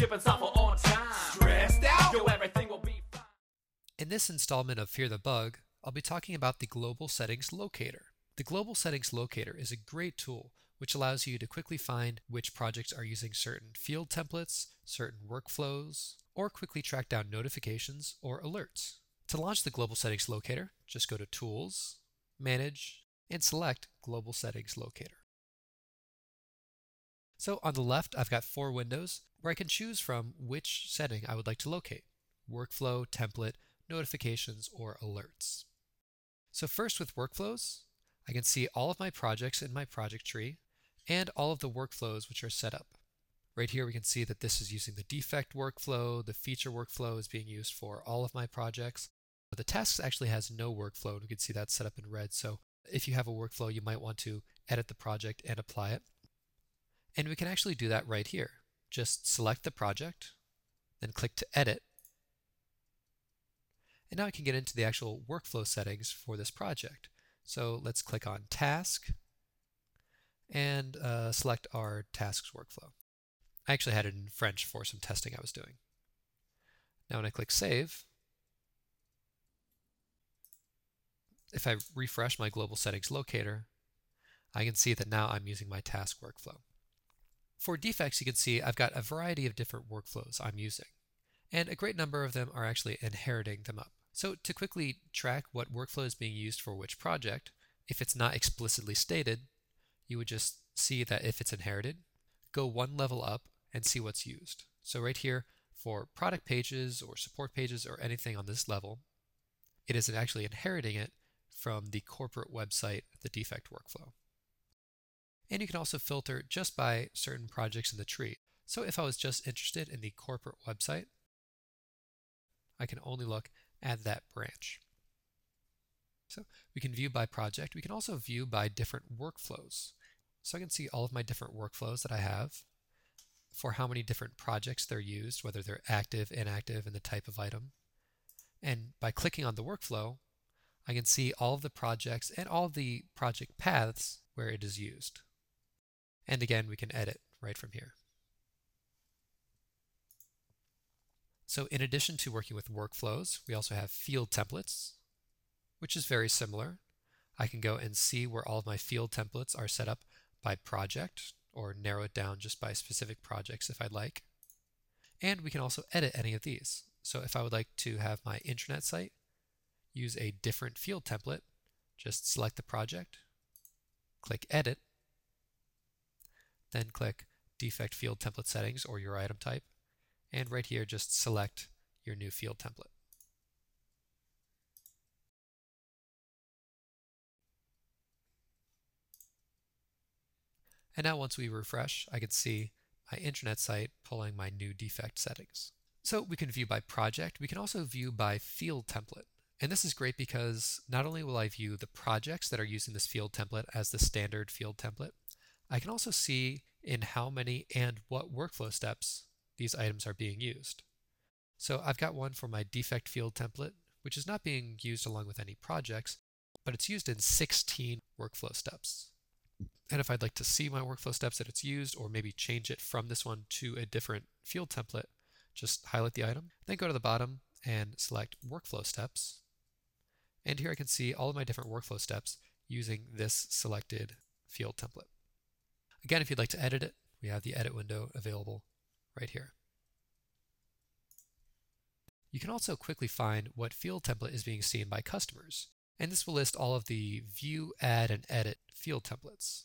shipping software on time. Stressed out? Yo, everything will be fine. In this installment of Fear the Bug, I'll be talking about the Global Settings Locator. The Global Settings Locator is a great tool which allows you to quickly find which projects are using certain field templates, certain workflows, or quickly track down notifications or alerts. To launch the Global Settings Locator, just go to Tools, Manage, and select Global Settings Locator. So on the left, I've got four windows where I can choose from which setting I would like to locate workflow, template, notifications, or alerts. So first with workflows, I can see all of my projects in my project tree and all of the workflows which are set up. Right here we can see that this is using the defect workflow, the feature workflow is being used for all of my projects. The tasks actually has no workflow and we can see that set up in red. So if you have a workflow, you might want to edit the project and apply it. And we can actually do that right here. Just select the project, then click to edit. And now I can get into the actual workflow settings for this project. So let's click on task and uh, select our tasks workflow. I actually had it in French for some testing I was doing. Now when I click save, if I refresh my global settings locator, I can see that now I'm using my task workflow. For defects, you can see I've got a variety of different workflows I'm using, and a great number of them are actually inheriting them up. So to quickly track what workflow is being used for which project, if it's not explicitly stated, you would just see that if it's inherited, go one level up and see what's used. So right here, for product pages or support pages or anything on this level, it is actually inheriting it from the corporate website, the defect workflow. And you can also filter just by certain projects in the tree. So if I was just interested in the corporate website, I can only look at that branch. So we can view by project. We can also view by different workflows. So I can see all of my different workflows that I have for how many different projects they're used, whether they're active, inactive, and the type of item. And by clicking on the workflow, I can see all of the projects and all of the project paths where it is used. And again, we can edit right from here. So in addition to working with workflows, we also have field templates, which is very similar. I can go and see where all of my field templates are set up by project or narrow it down just by specific projects if I'd like. And we can also edit any of these. So if I would like to have my intranet site use a different field template, just select the project, click Edit, then click Defect Field Template Settings or your item type, and right here just select your new field template. And now once we refresh, I can see my intranet site pulling my new defect settings. So we can view by project. We can also view by field template. And this is great because not only will I view the projects that are using this field template as the standard field template, I can also see in how many and what workflow steps these items are being used. So I've got one for my defect field template, which is not being used along with any projects, but it's used in 16 workflow steps. And if I'd like to see my workflow steps that it's used, or maybe change it from this one to a different field template, just highlight the item, then go to the bottom and select workflow steps, and here I can see all of my different workflow steps using this selected field template. Again, if you'd like to edit it, we have the edit window available right here. You can also quickly find what field template is being seen by customers, and this will list all of the view, add, and edit field templates.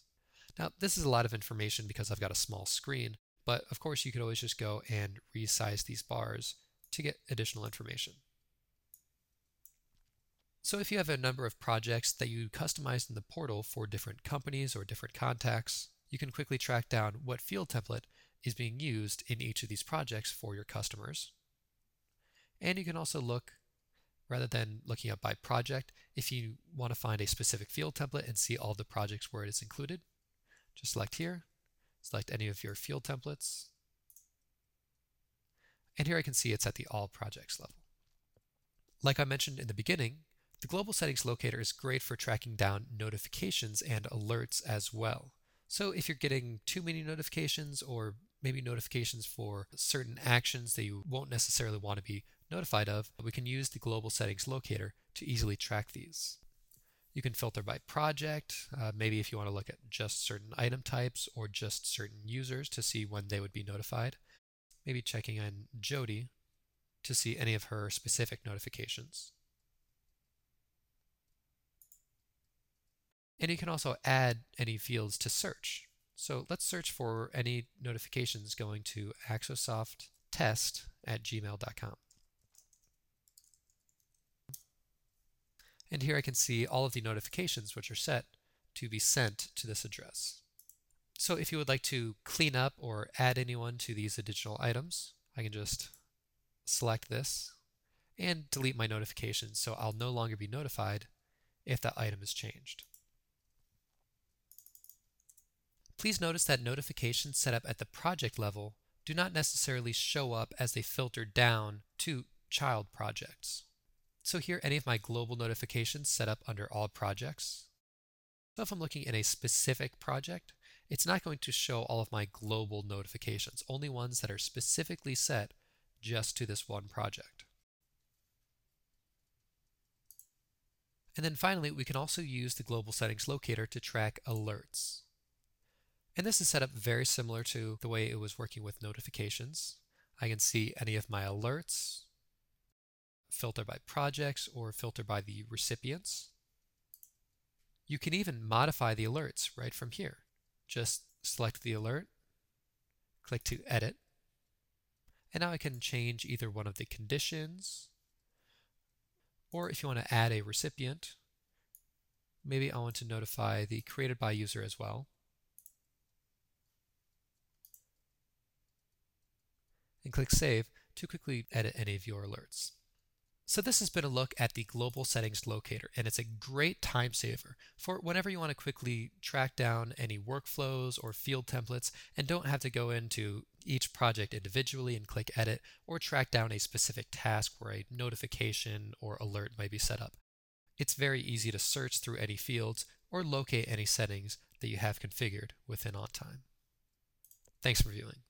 Now, this is a lot of information because I've got a small screen, but of course you could always just go and resize these bars to get additional information. So if you have a number of projects that you customized in the portal for different companies or different contacts, you can quickly track down what field template is being used in each of these projects for your customers. And you can also look, rather than looking up by project, if you want to find a specific field template and see all the projects where it is included, just select here, select any of your field templates, and here I can see it's at the all projects level. Like I mentioned in the beginning, the Global Settings Locator is great for tracking down notifications and alerts as well. So if you're getting too many notifications or maybe notifications for certain actions that you won't necessarily want to be notified of, we can use the global settings locator to easily track these. You can filter by project, uh, maybe if you want to look at just certain item types or just certain users to see when they would be notified. Maybe checking on Jody to see any of her specific notifications. And you can also add any fields to search. So let's search for any notifications going to axosofttest at gmail.com. And here I can see all of the notifications which are set to be sent to this address. So if you would like to clean up or add anyone to these additional items, I can just select this and delete my notifications so I'll no longer be notified if that item is changed. Please notice that notifications set up at the project level do not necessarily show up as they filter down to child projects. So here, any of my global notifications set up under all projects. So if I'm looking in a specific project, it's not going to show all of my global notifications, only ones that are specifically set just to this one project. And then finally, we can also use the global settings locator to track alerts. And this is set up very similar to the way it was working with notifications. I can see any of my alerts, filter by projects, or filter by the recipients. You can even modify the alerts right from here. Just select the alert, click to edit, and now I can change either one of the conditions, or if you want to add a recipient, maybe I want to notify the created by user as well. And click Save to quickly edit any of your alerts. So this has been a look at the Global Settings Locator, and it's a great time saver for whenever you want to quickly track down any workflows or field templates and don't have to go into each project individually and click Edit or track down a specific task where a notification or alert might be set up. It's very easy to search through any fields or locate any settings that you have configured within OnTime. Thanks for viewing.